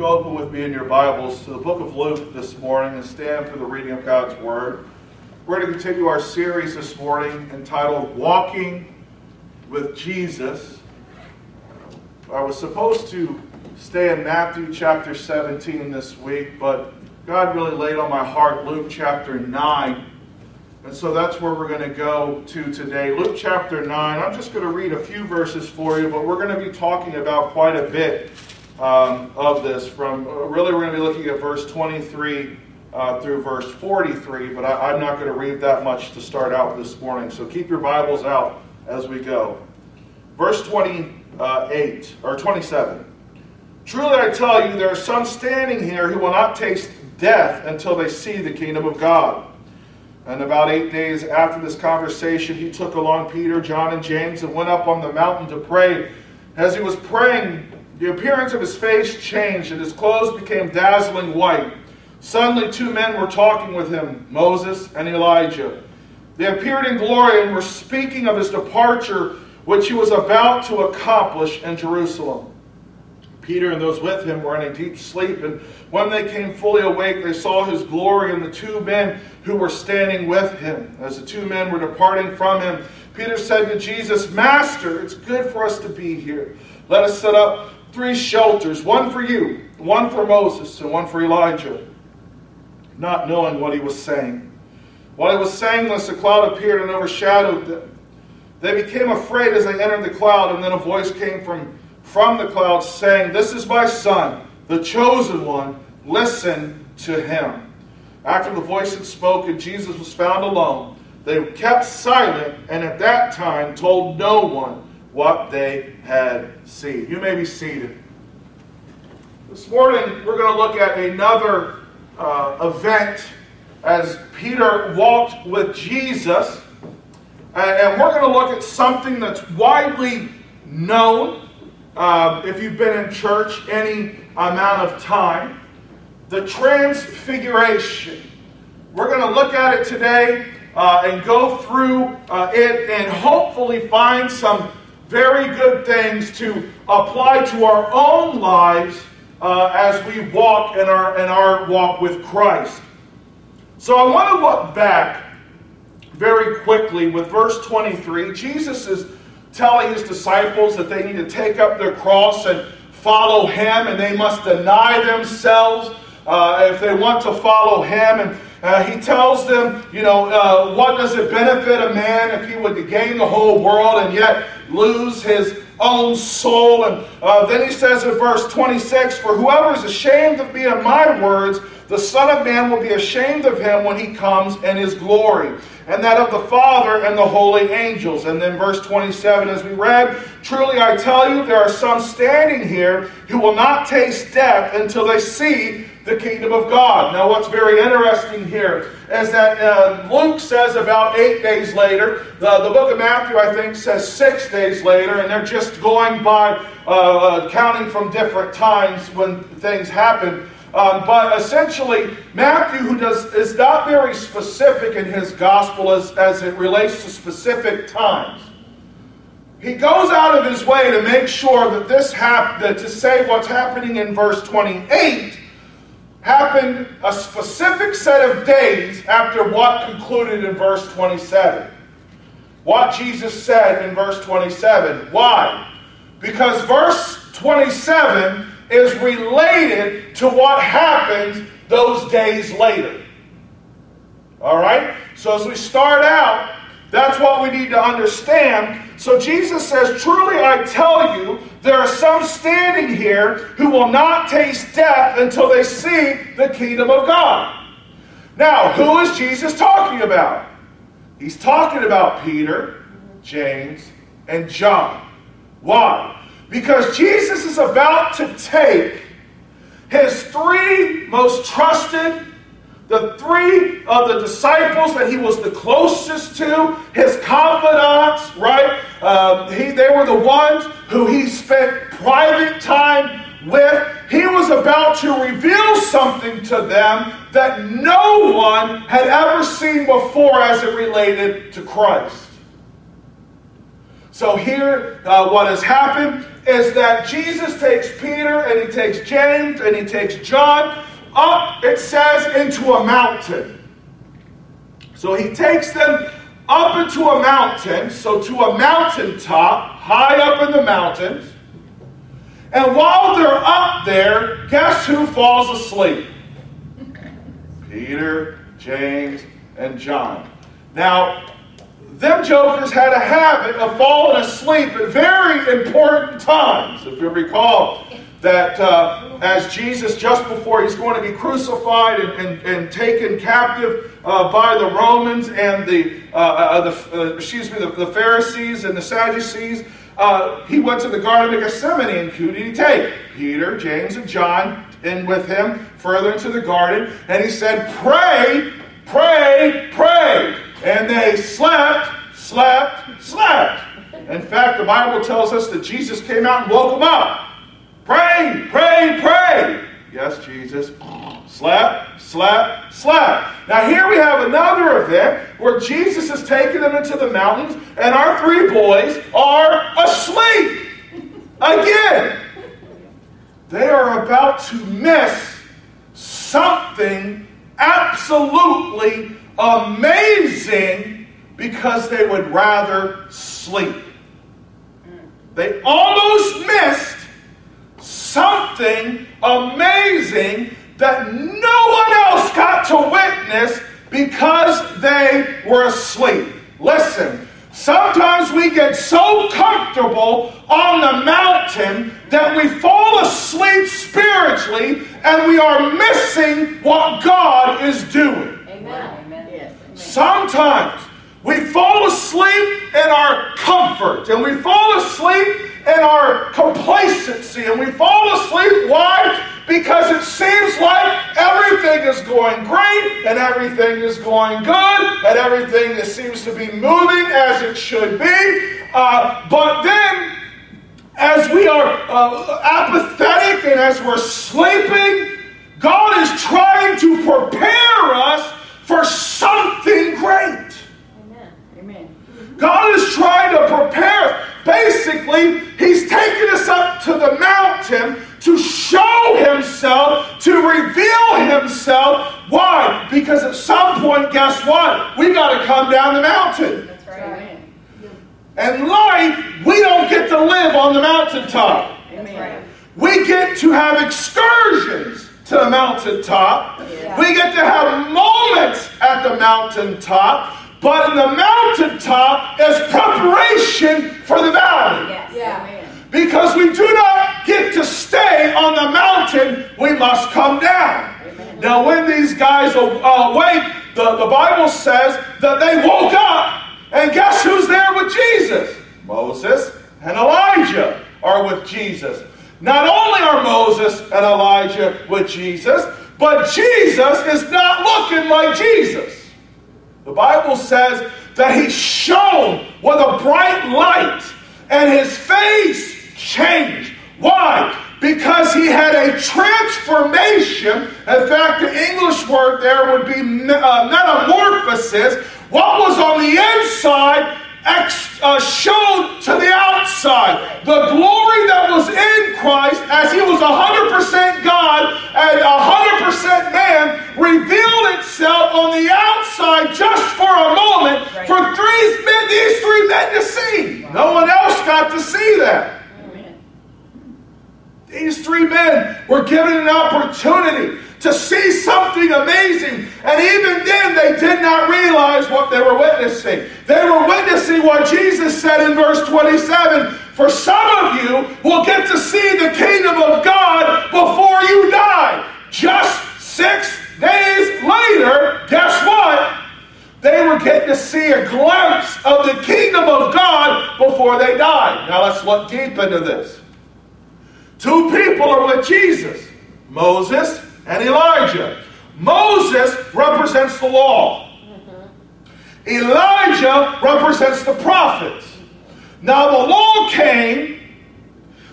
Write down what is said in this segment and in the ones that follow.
You open with me in your Bibles to the book of Luke this morning and stand for the reading of God's Word, we're going to continue our series this morning entitled Walking with Jesus. I was supposed to stay in Matthew chapter 17 this week, but God really laid on my heart Luke chapter 9. And so that's where we're going to go to today. Luke chapter 9. I'm just going to read a few verses for you, but we're going to be talking about quite a bit um, of this. From uh, really, we're going to be looking at verse 23 uh, through verse 43, but I, I'm not going to read that much to start out this morning. So keep your Bibles out as we go. Verse 28 or 27. Truly I tell you, there are some standing here who will not taste death until they see the kingdom of God. And about eight days after this conversation, he took along Peter, John, and James and went up on the mountain to pray. As he was praying, the appearance of his face changed, and his clothes became dazzling white. Suddenly, two men were talking with him Moses and Elijah. They appeared in glory and were speaking of his departure, which he was about to accomplish in Jerusalem. Peter and those with him were in a deep sleep, and when they came fully awake, they saw his glory and the two men who were standing with him. As the two men were departing from him, Peter said to Jesus, Master, it's good for us to be here. Let us set up three shelters one for you, one for Moses, and one for Elijah. Not knowing what he was saying. While he was saying this, a cloud appeared and overshadowed them. They became afraid as they entered the cloud, and then a voice came from from the cloud saying, This is my son, the chosen one. Listen to him. After the voice had spoken, Jesus was found alone. They kept silent and at that time told no one what they had seen. You may be seated. This morning, we're going to look at another uh, event as Peter walked with Jesus. And we're going to look at something that's widely known uh, if you've been in church any amount of time, the transfiguration. We're going to look at it today uh, and go through uh, it and hopefully find some very good things to apply to our own lives uh, as we walk in our, in our walk with Christ. So I want to look back very quickly with verse 23. Jesus is telling his disciples that they need to take up their cross and follow him, and they must deny themselves uh, if they want to follow him. And uh, he tells them, you know, uh, what does it benefit a man if he would gain the whole world and yet lose his own soul? And uh, then he says in verse 26 For whoever is ashamed of me and my words, the Son of Man will be ashamed of him when he comes in his glory and that of the Father and the holy angels. And then verse 27, as we read, Truly I tell you, there are some standing here who will not taste death until they see the kingdom of God. Now, what's very interesting here is that uh, Luke says about eight days later. The, book of Matthew, I think, says six days later, and they're just going by uh, uh, counting from different times when things happen. Um, but essentially, Matthew, who does is not very specific in his gospel as, as it relates to specific times, he goes out of his way to make sure that this happened, to say what's happening in verse 28 happened a specific set of days after what concluded in verse 27. What Jesus said in verse 27. Why? Because verse 27 is related to what happens those days later. All right? So as we start out, need to understand. So Jesus says, Truly I tell you, there are some standing here who will not taste death until they see the kingdom of God. Now, who is Jesus talking about? He's talking about Peter, James, and John. Why? Because Jesus is about to take his three most trusted, the three of the disciples that he was the closest to, his confidants, right? Um, he, they were the ones who he spent private time with. He was about to reveal something to them that no one had ever seen before as it related to Christ. So here, uh, what has happened is that Jesus takes Peter and he takes James and he takes John up, it says, into a mountain. So he takes them up into a mountain, so to a mountaintop, high up in the mountains. And while they're up there, guess who falls asleep? Peter, James, and John. Now, them jokers had a habit of falling asleep at very important times. If you recall, that uh, as Jesus, just before he's going to be crucified and, and, and taken captive uh, by the Romans and the, uh, uh the uh, excuse me, the, the, Pharisees and the Sadducees, uh, he went to the Garden of Gethsemane and who did he take? Peter, James, and John in with him further into the garden, and he said, Pray, pray, pray. And they slept, slept, slept. In fact, the Bible tells us that Jesus came out and woke them up. Pray, pray, pray. Yes, Jesus. Slap, slap, slap. Now, here we have another event where Jesus is taking them into the mountains, and our three boys are asleep. Again, they are about to miss something absolutely amazing because they would rather sleep. They almost missed something amazing that no one else got to witness because they were asleep. Listen, sometimes we get so comfortable on the mountain that we fall asleep spiritually and we are missing what God is doing. Amen. Amen. Sometimes we fall asleep in our comfort and we fall asleep in our complacency and we fall asleep. Why? Because it seems like everything is going great and everything is going good and everything is, seems to be moving as it should be. Uh, but then, as we are uh, apathetic and as we're sleeping, God is trying to prepare us for something great. God is trying to prepare. us. Basically, He's taking us up to the mountain to show Himself, to reveal Himself. Why? Because at some point, guess what? We got to come down the mountain. That's right. And life, we don't get to live on the mountaintop. We get to have excursions to the mountaintop. Yeah. We get to have moments at the mountaintop. But in the mountaintop is preparation for the valley. Yes. Yeah. Because we do not get to stay on the mountain, we must come down. Amen. Now, when these guys awake, uh, the, the Bible says that they woke up, and guess who's there with Jesus? Moses and Elijah are with Jesus. Not only are Moses and Elijah with Jesus, but Jesus is not looking like Jesus. The Bible says that he shone with a bright light and his face changed. Why? Because he had a transformation. In fact, the English word there would be uh, metamorphosis. What was on the inside ex, uh, showed to the outside. The glory that was in Christ, as he was 100% God and 100% man, revealed itself on the outside just for a moment right. for three men, these three men to see. Wow. No one else got to see that. These three men were given an opportunity to see something amazing. And even then, they did not realize what they were witnessing. They were witnessing what Jesus said in verse 27 For some of you will get to see the kingdom of God before you die. Just six days later, guess what? They were getting to see a glimpse of the kingdom of God before they died. Now let's look deep into this. Two people are with Jesus Moses and Elijah. Moses represents the law. Mm-hmm. Elijah represents the prophets. Now, the law came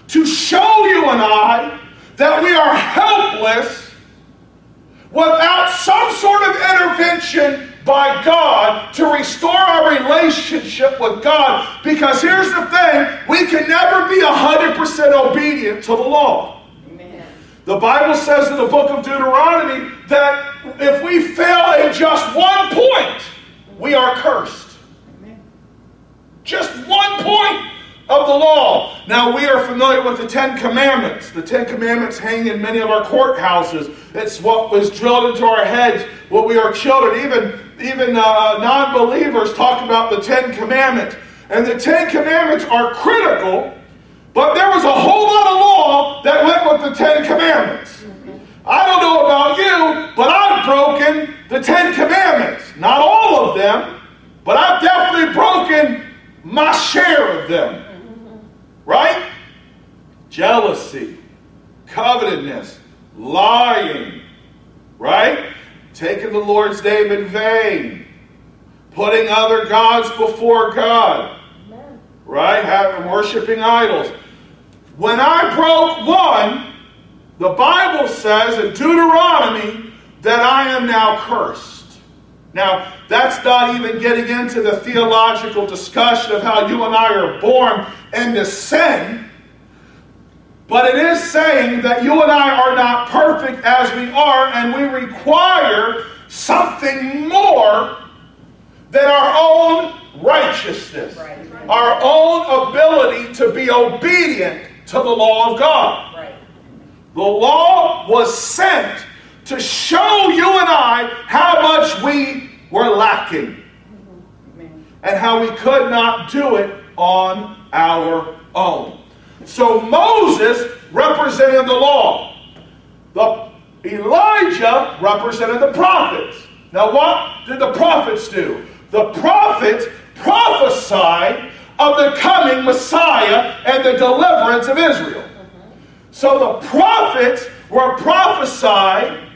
to show you and I that we are helpless without some sort of intervention by God to restore our relationship with God. Because here's the thing we can never be 100% obedient to the law. The Bible says in the book of Deuteronomy that if we fail in just one point, we are cursed. Just one point of the law. Now, we are familiar with the Ten Commandments. The Ten Commandments hang in many of our courthouses. It's what was drilled into our heads when we are children. Even, even uh, non believers talk about the Ten Commandments. And the Ten Commandments are critical, but there was a whole lot of law that went with the Ten Commandments. I don't know about you, but I've broken the Ten Commandments. Not all of them, but I've definitely broken my share of them. Right? Jealousy, covetousness, lying, right? Taking the Lord's name in vain, putting other gods before God, right? Having worshiping idols. When I broke one, the Bible says in Deuteronomy that I am now cursed. Now, that's not even getting into the theological discussion of how you and I are born into sin. But it is saying that you and I are not perfect as we are, and we require something more than our own righteousness, right. our own ability to be obedient to the law of God. Right. The law was sent to show you and I how much we were lacking and how we could not do it on our own. So Moses represented the law. The Elijah represented the prophets. Now, what did the prophets do? The prophets prophesied of the coming Messiah and the deliverance of Israel. So the prophets were prophesying,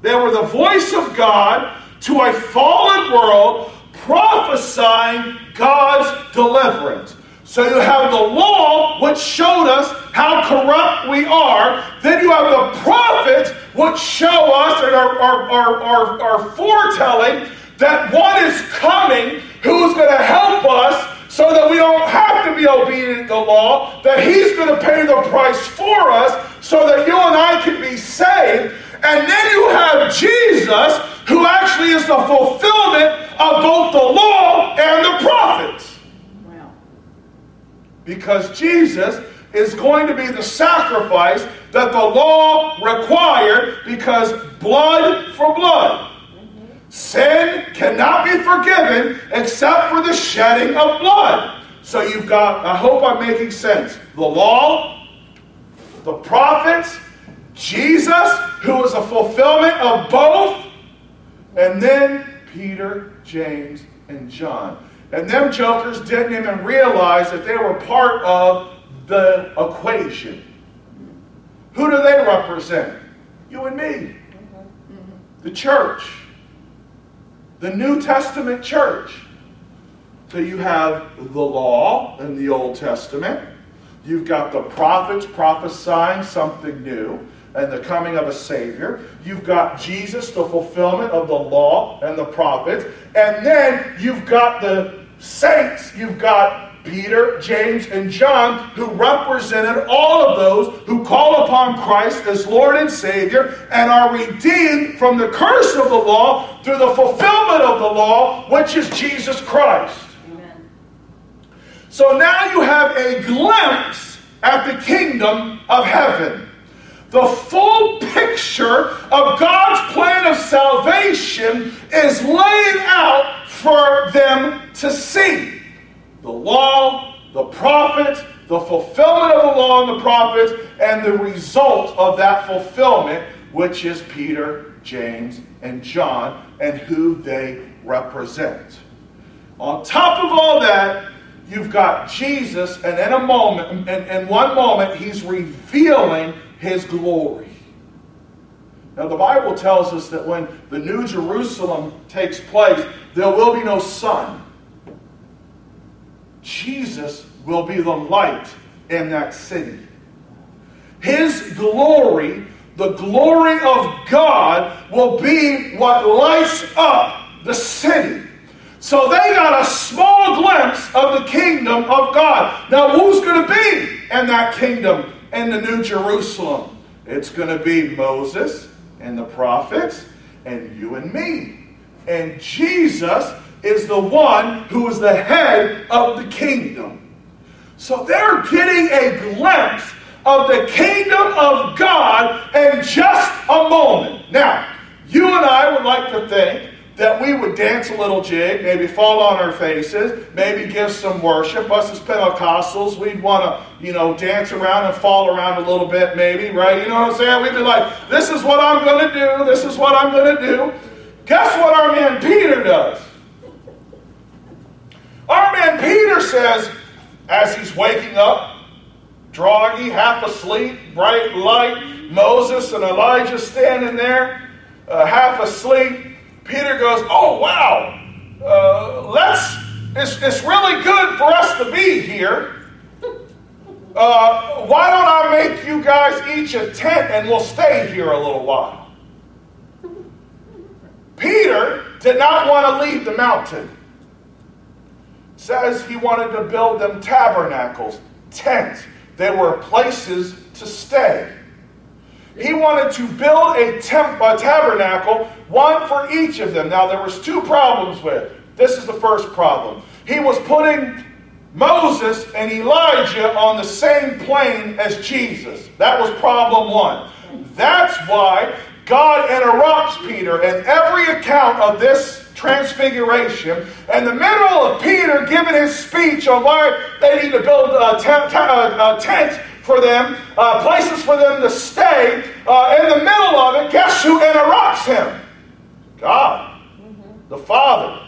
they were the voice of God to a fallen world, prophesying God's deliverance. So you have the law, which showed us how corrupt we are. Then you have the prophets, which show us and are, are, are, are, are foretelling that one is coming who's going to help us so that we don't have to be obedient to the law, that He's going to pay the price for us so that you and I can be saved. And then you have Jesus, who actually is the fulfillment of both the law and the prophets. Wow. Because Jesus is going to be the sacrifice that the law required because blood for blood. Sin cannot be forgiven except for the shedding of blood. So you've got, I hope I'm making sense. The law, the prophets, Jesus, who is a fulfillment of both, and then Peter, James, and John. And them jokers didn't even realize that they were part of the equation. Who do they represent? You and me. The church the New Testament church. So you have the law in the Old Testament. You've got the prophets prophesying something new and the coming of a Savior. You've got Jesus, the fulfillment of the law and the prophets. And then you've got the saints. You've got Peter, James, and John, who represented all of those who call upon Christ as Lord and Savior and are redeemed from the curse of the law through the fulfillment of the law, which is Jesus Christ. Amen. So now you have a glimpse at the kingdom of heaven. The full picture of God's plan of salvation is laid out for them to see the law, the prophets, the fulfillment of the law and the prophets, and the result of that fulfillment, which is Peter, James, and John, and who they represent. On top of all that, you've got Jesus, and in a moment, in, in one moment, he's revealing his glory. Now, the Bible tells us that when the New Jerusalem takes place, there will be no sun. Jesus will be the light in that city. His glory, the glory of God, will be what lights up the city. So they got a small glimpse of the kingdom of God. Now, who's going to be in that kingdom in the New Jerusalem? It's going to be Moses and the prophets and you and me. And Jesus is the one who is the head of the kingdom. So they're getting a glimpse of the kingdom of God in just a moment. Now, you and I would like to think that we would dance a little jig, maybe fall on our faces, maybe give some worship. Us as Pentecostals, we'd want to, you know, dance around and fall around a little bit, maybe, right? You know what I'm saying? We'd be like, this is what I'm going to do, this is what I'm going to do. Guess what our man Peter does? Our man Peter says, as he's waking up, droggy, half asleep, bright light, Moses and Elijah standing there, uh, half asleep. Peter goes, Oh, wow, uh, let's, it's, it's really good for us to be here. Uh, why don't I make you guys each a tent and we'll stay here a little while? Peter did not want to leave the mountain. says he wanted to build them tabernacles, tents. They were places to stay. He wanted to build a, temp, a tabernacle, one for each of them. Now there was two problems with. This is the first problem. He was putting Moses and Elijah on the same plane as Jesus. That was problem one. That's why God interrupts Peter in every account of this transfiguration. In the middle of Peter giving his speech on why they need to build a tent for them, uh, places for them to stay. Uh, in the middle of it, guess who interrupts him? God, mm-hmm. the Father.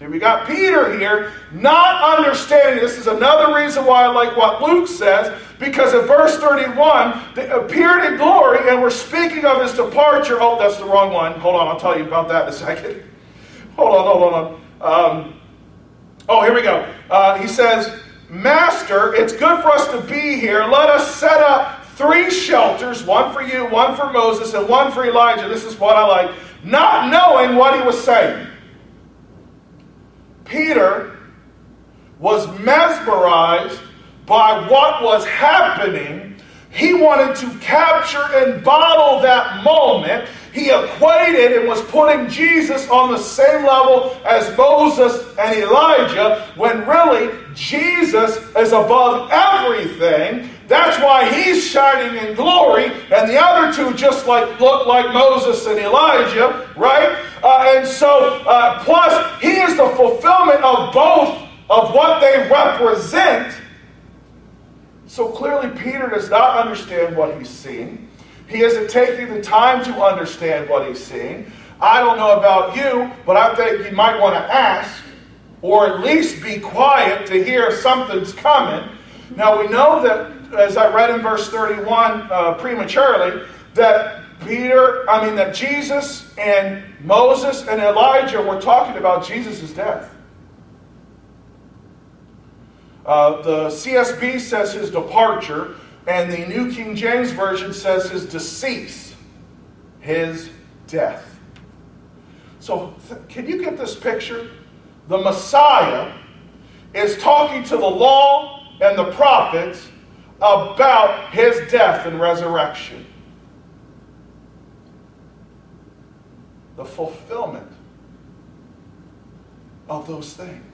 See, we got Peter here not understanding. This is another reason why I like what Luke says, because in verse 31, they appeared in glory and we're speaking of his departure. Oh, that's the wrong one. Hold on, I'll tell you about that in a second. Hold on, hold on. Um, oh, here we go. Uh, he says, Master, it's good for us to be here. Let us set up three shelters one for you, one for Moses, and one for Elijah. This is what I like. Not knowing what he was saying. Peter was mesmerized by what was happening. He wanted to capture and bottle that moment he equated and was putting Jesus on the same level as Moses and Elijah when really Jesus is above everything. That's why he's shining in glory, and the other two just like look like Moses and Elijah, right? Uh, and so, uh, plus, he is the fulfillment of both of what they represent. So clearly, Peter does not understand what he's seeing. He isn't taking the time to understand what he's seeing. I don't know about you, but I think you might want to ask or at least be quiet to hear if something's coming. Now we know that, as I read in verse 31 uh, prematurely, that Peter, I mean, that Jesus and Moses and Elijah were talking about Jesus' death. Uh, the CSB says his departure, and the New King James Version says his decease, his death. So, th- can you get this picture? The Messiah is talking to the law and the prophets about his death and resurrection. The fulfillment of those things.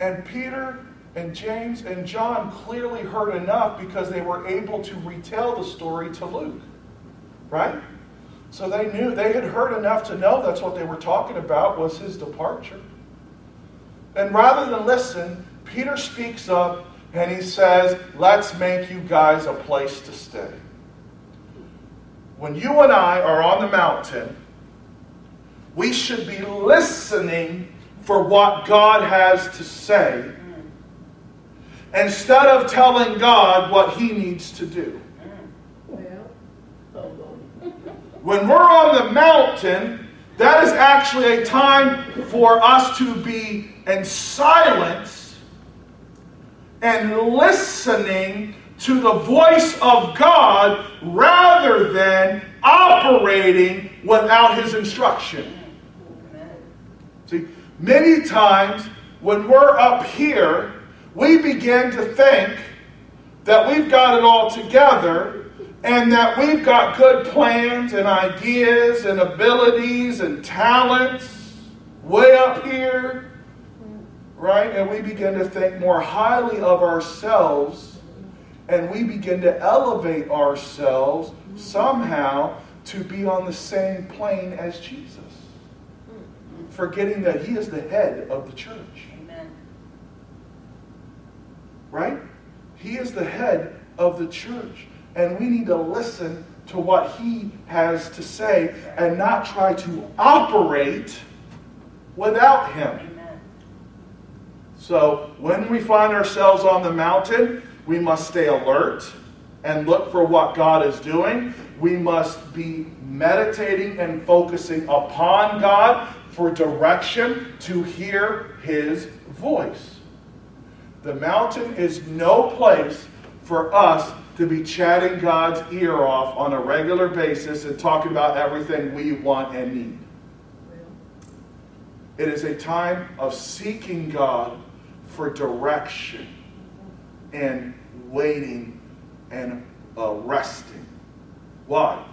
And Peter and James and John clearly heard enough because they were able to retell the story to Luke. Right? So they knew, they had heard enough to know that's what they were talking about was his departure. And rather than listen, Peter speaks up and he says, Let's make you guys a place to stay. When you and I are on the mountain, we should be listening for what God has to say instead of telling God what he needs to do. When we're on the mountain, that is actually a time for us to be in silence and listening to the voice of God rather than operating without His instruction. See, many times when we're up here, we begin to think that we've got it all together and that we've got good plans and ideas and abilities and talents way up here, right? And we begin to think more highly of ourselves and we begin to elevate ourselves somehow to be on the same plane as Jesus, forgetting that He is the head of the church. Amen. Right? He is the head of the church. And we need to listen to what he has to say and not try to operate without him. Amen. So when we find ourselves on the mountain, we must stay alert and look for what God is doing. We must be meditating and focusing upon God for direction to hear his voice. The mountain is no place for us to be chatting God's ear off on a regular basis and talking about everything we want and need. It is a time of seeking God for direction and waiting and resting. Why?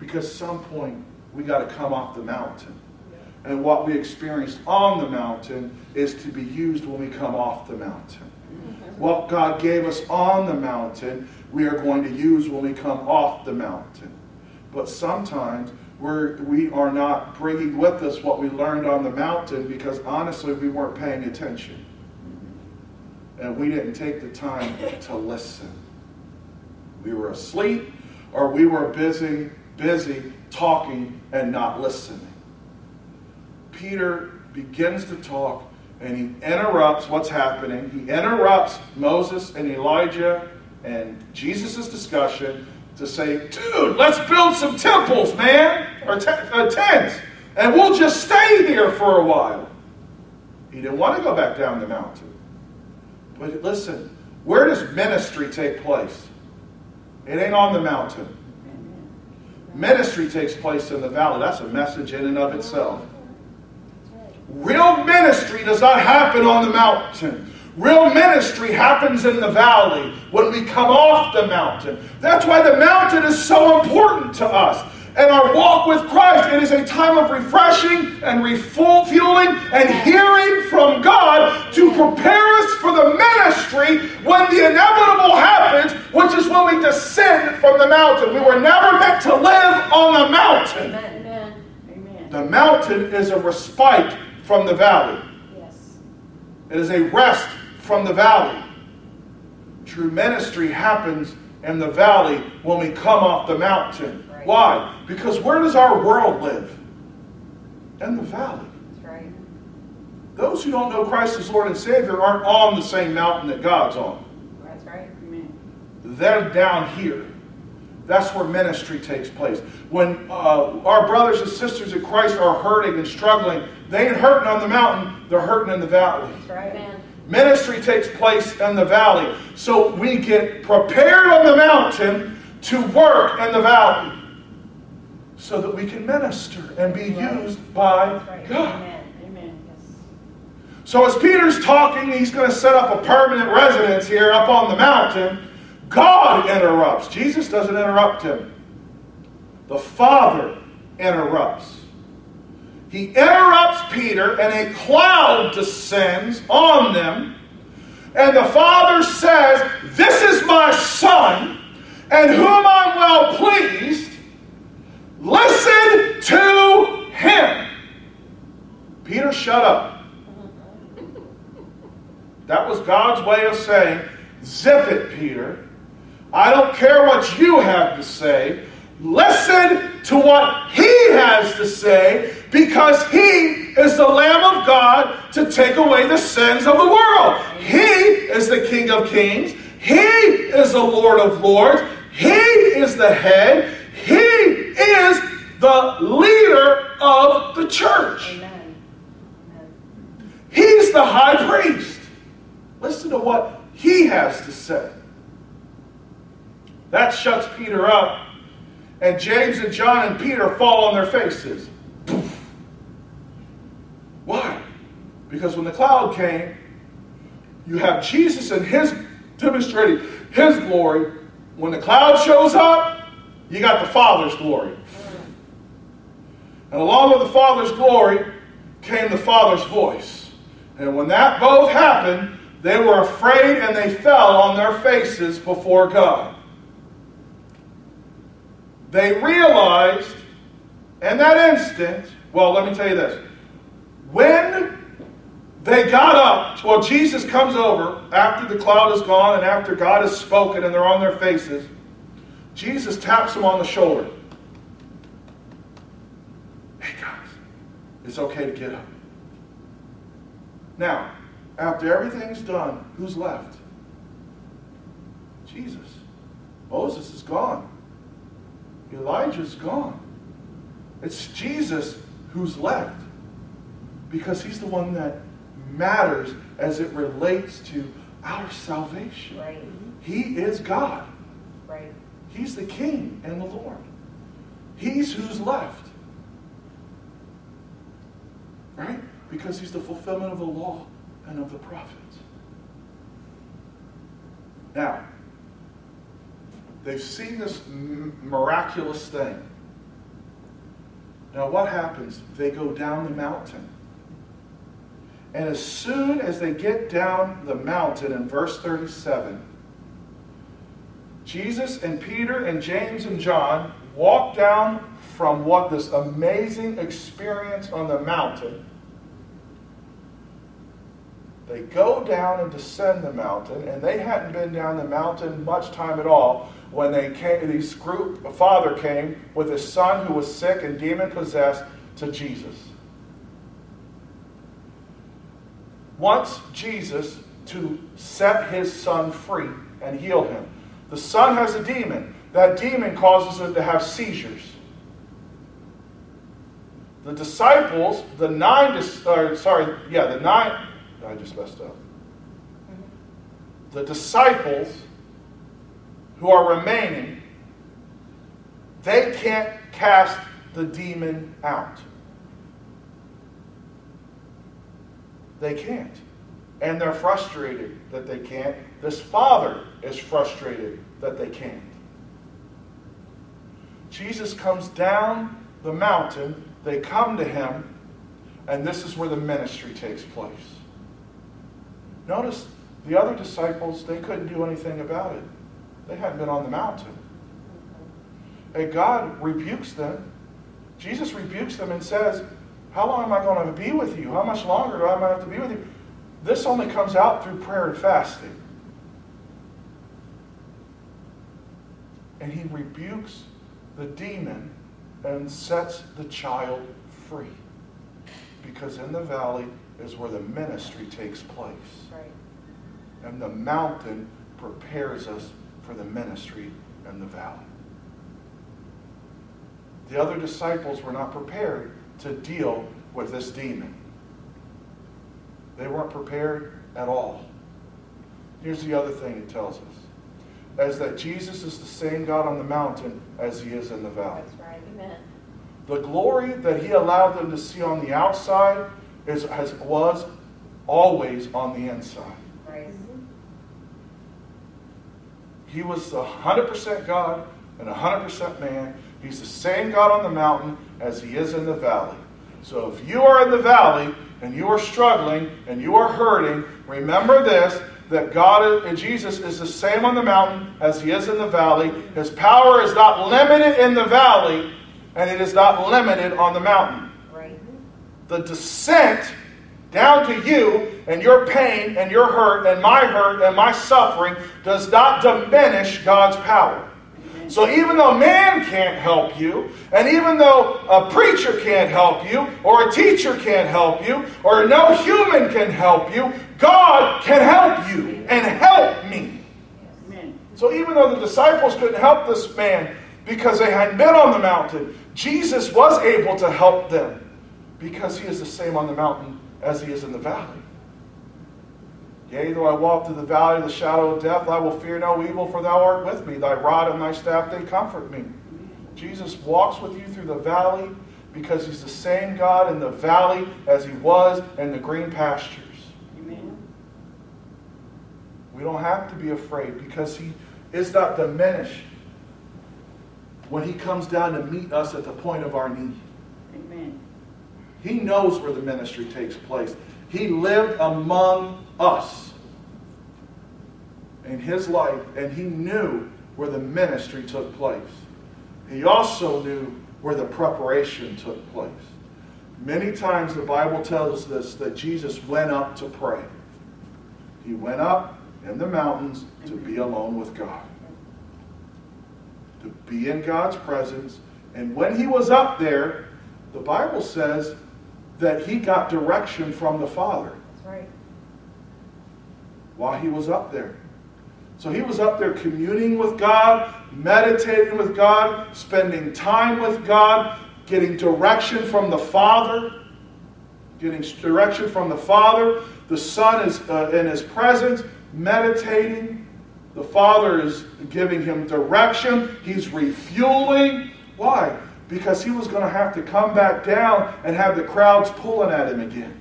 Because some point we got to come off the mountain. And what we experienced on the mountain is to be used when we come off the mountain. What God gave us on the mountain, we are going to use when we come off the mountain. But sometimes we're, we are not bringing with us what we learned on the mountain because honestly, we weren't paying attention. And we didn't take the time to listen. We were asleep or we were busy, busy talking and not listening. Peter begins to talk and he interrupts what's happening. He interrupts Moses and Elijah and Jesus' discussion to say, dude, let's build some temples, man, or t- uh, tents, and we'll just stay here for a while. He didn't want to go back down the mountain. But listen, where does ministry take place? It ain't on the mountain. Ministry takes place in the valley. That's a message in and of itself. Real ministry does not happen on the mountain. Real ministry happens in the valley when we come off the mountain. That's why the mountain is so important to us. And our walk with Christ, it is a time of refreshing and refueling and hearing from God to prepare us for the ministry when the inevitable happens, which is when we descend from the mountain. We were never meant to live on the mountain. Amen. The mountain is a respite from the valley. Yes. It is a rest from the valley. True ministry happens in the valley when we come off the mountain. Right. Why? Because where does our world live? In the valley. That's right. Those who don't know Christ as Lord and Savior aren't on the same mountain that God's on. That's right. Amen. They're down here. That's where ministry takes place. When uh, our brothers and sisters in Christ are hurting and struggling, they ain't hurting on the mountain, they're hurting in the valley. That's right. Ministry takes place in the valley. So we get prepared on the mountain to work in the valley so that we can minister and be used by right. God. Amen. Amen. Yes. So as Peter's talking, he's going to set up a permanent residence here up on the mountain. God interrupts. Jesus doesn't interrupt him. The Father interrupts. He interrupts Peter, and a cloud descends on them. And the Father says, This is my Son, and whom I'm well pleased. Listen to him. Peter, shut up. That was God's way of saying, Zip it, Peter. I don't care what you have to say. Listen to what he has to say because he is the Lamb of God to take away the sins of the world. He is the King of kings. He is the Lord of lords. He is the head. He is the leader of the church. Amen. Amen. He's the high priest. Listen to what he has to say. That shuts Peter up and James and John and Peter fall on their faces. Why? Because when the cloud came, you have Jesus and his demonstrating his glory. When the cloud shows up, you got the Father's glory. And along with the Father's glory came the Father's voice. And when that both happened, they were afraid and they fell on their faces before God. They realized in that instant, well, let me tell you this. When they got up, well, Jesus comes over after the cloud is gone and after God has spoken and they're on their faces. Jesus taps them on the shoulder. Hey, guys, it's okay to get up. Now, after everything's done, who's left? Jesus. Moses is gone. Elijah's gone. It's Jesus who's left because he's the one that matters as it relates to our salvation. Right. He is God. Right. He's the King and the Lord. He's who's left. Right? Because he's the fulfillment of the law and of the prophets. Now, they've seen this miraculous thing. Now, what happens? They go down the mountain. And as soon as they get down the mountain in verse 37, Jesus and Peter and James and John walk down from what this amazing experience on the mountain. They go down and descend the mountain, and they hadn't been down the mountain much time at all when they came. Group, father came with his son who was sick and demon possessed to Jesus. Wants Jesus to set his son free and heal him. The son has a demon. That demon causes him to have seizures. The disciples, the nine, dis- uh, sorry, yeah, the nine, I just messed up. The disciples who are remaining, they can't cast the demon out. They can't. And they're frustrated that they can't. This father is frustrated that they can't. Jesus comes down the mountain, they come to him, and this is where the ministry takes place. Notice the other disciples, they couldn't do anything about it. They hadn't been on the mountain. And God rebukes them. Jesus rebukes them and says, How long am I going to be with you? How much longer do I have to be with you? This only comes out through prayer and fasting. And he rebukes the demon and sets the child free. Because in the valley is where the ministry takes place. Right. And the mountain prepares us for the ministry in the valley. The other disciples were not prepared to deal with this demon. They weren't prepared at all. Here's the other thing it tells us as that Jesus is the same God on the mountain as he is in the valley. That's right. Amen. The glory that he allowed them to see on the outside is, has, was always on the inside. Right. He was 100% God and 100% man. He's the same God on the mountain as he is in the valley. So if you are in the valley and you are struggling and you are hurting, remember this that God and Jesus is the same on the mountain as he is in the valley. His power is not limited in the valley and it is not limited on the mountain. Right. The descent down to you and your pain and your hurt and my hurt and my suffering does not diminish God's power. So even though man can't help you, and even though a preacher can't help you, or a teacher can't help you, or no human can help you, God can help you and help me. So even though the disciples couldn't help this man because they hadn't been on the mountain, Jesus was able to help them because he is the same on the mountain as he is in the valley. Yea, though I walk through the valley of the shadow of death, I will fear no evil, for thou art with me. Thy rod and thy staff, they comfort me. Jesus walks with you through the valley because he's the same God in the valley as he was in the green pastures. Amen. We don't have to be afraid because he is not diminished when he comes down to meet us at the point of our need. Amen. He knows where the ministry takes place. He lived among us in his life, and he knew where the ministry took place. He also knew where the preparation took place. Many times the Bible tells us that Jesus went up to pray. He went up in the mountains to be alone with God, to be in God's presence. And when he was up there, the Bible says that he got direction from the Father. Right. While he was up there. So he was up there communing with God, meditating with God, spending time with God, getting direction from the Father. Getting direction from the Father. The Son is uh, in his presence, meditating. The Father is giving him direction. He's refueling. Why? Because he was going to have to come back down and have the crowds pulling at him again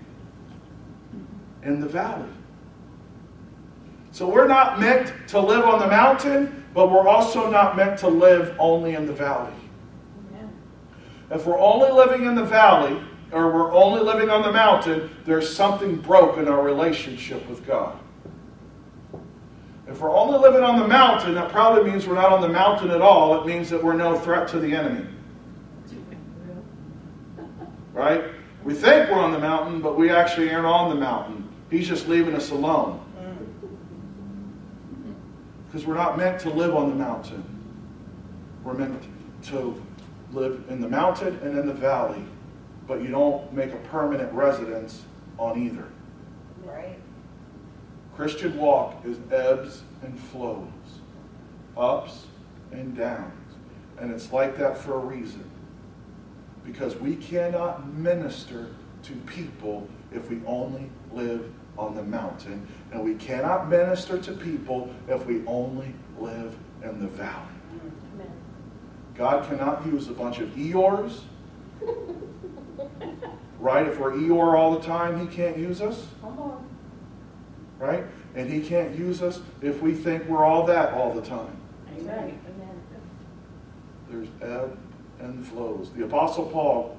in the valley. So we're not meant to live on the mountain, but we're also not meant to live only in the valley. If we're only living in the valley, or we're only living on the mountain, there's something broken in our relationship with God. If we're only living on the mountain, that probably means we're not on the mountain at all. It means that we're no threat to the enemy. Right? We think we're on the mountain, but we actually aren't on the mountain. He's just leaving us alone. Because we're not meant to live on the mountain. We're meant to live in the mountain and in the valley, but you don't make a permanent residence on either. Right. Christian walk is ebbs and flows, ups and downs. And it's like that for a reason. Because we cannot minister to people if we only live on the mountain. And we cannot minister to people if we only live in the valley. Amen. God cannot use a bunch of Eeyores. right? If we're Eeyore all the time, he can't use us. Right? And he can't use us if we think we're all that all the time. Amen. There's ebb and flows. The Apostle Paul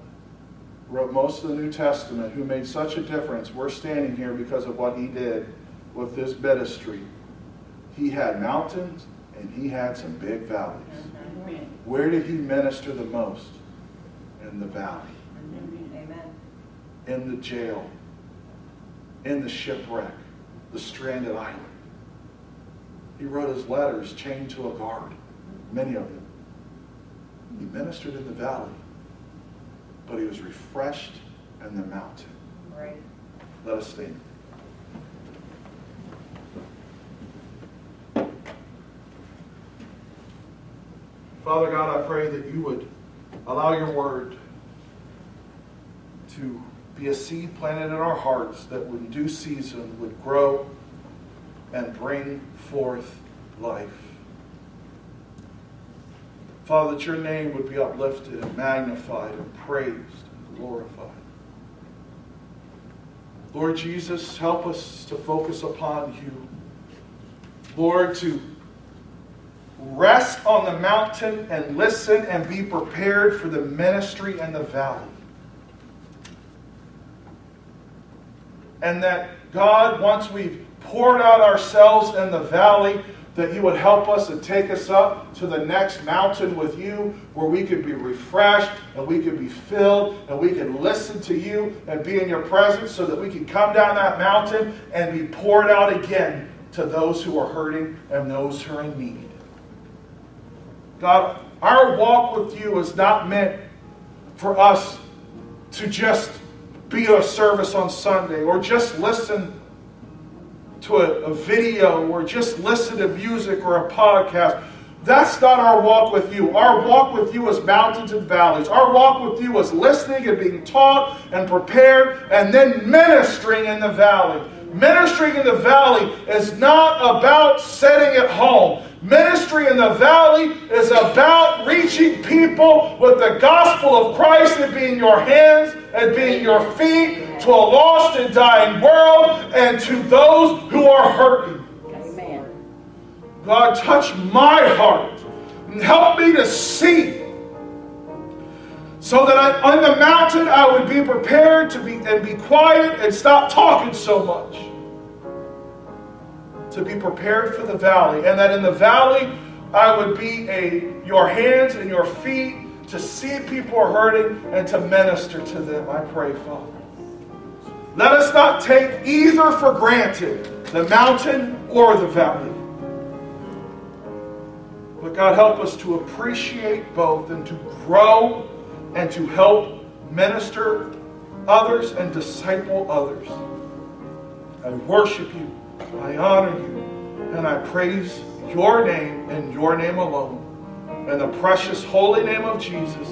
wrote most of the New Testament, who made such a difference. We're standing here because of what he did with this ministry. He had mountains and he had some big valleys. Where did he minister the most? In the valley. Amen. In the jail. In the shipwreck. The stranded island. He wrote his letters chained to a guard. Many of them. He ministered in the valley but he was refreshed in the mountain. Right. Let us stand. Father God, I pray that you would allow your word to be a seed planted in our hearts that in due season would grow and bring forth life. Father, that your name would be uplifted and magnified and praised and glorified. Lord Jesus, help us to focus upon you. Lord, to rest on the mountain and listen and be prepared for the ministry and the valley. And that, God, once we've poured out ourselves in the valley, that you would help us and take us up to the next mountain with you where we could be refreshed and we could be filled and we could listen to you and be in your presence so that we can come down that mountain and be poured out again to those who are hurting and those who are in need. God, our walk with you is not meant for us to just be a service on Sunday or just listen to a, a video or just listen to music or a podcast. That's not our walk with you. Our walk with you is mountains and valleys. Our walk with you is listening and being taught and prepared and then ministering in the valley. Ministering in the valley is not about sitting at home. Ministry in the valley is about reaching people with the gospel of Christ and being your hands and being your feet to a lost and dying world and to those who are hurting. God, touch my heart and help me to see so that I, on the mountain I would be prepared to be and be quiet and stop talking so much. To be prepared for the valley, and that in the valley I would be a your hands and your feet to see people hurting and to minister to them. I pray, Father. Let us not take either for granted, the mountain or the valley. But God, help us to appreciate both and to grow and to help minister others and disciple others. I worship you, I honor you, and I praise your name and your name alone. In the precious holy name of Jesus.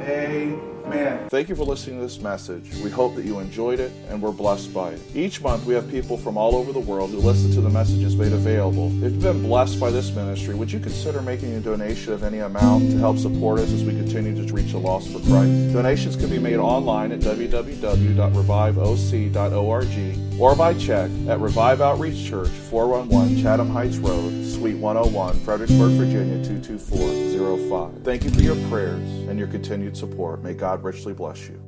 Amen. Thank you for listening to this message. We hope that you enjoyed it and were blessed by it. Each month, we have people from all over the world who listen to the messages made available. If you've been blessed by this ministry, would you consider making a donation of any amount to help support us as we continue to reach the lost for Christ? Donations can be made online at www.reviveoc.org or by check at Revive Outreach Church, 411 Chatham Heights Road, Suite 101, Fredericksburg, Virginia 22405. Thank you for your prayers and your continued support. May God richly bless you.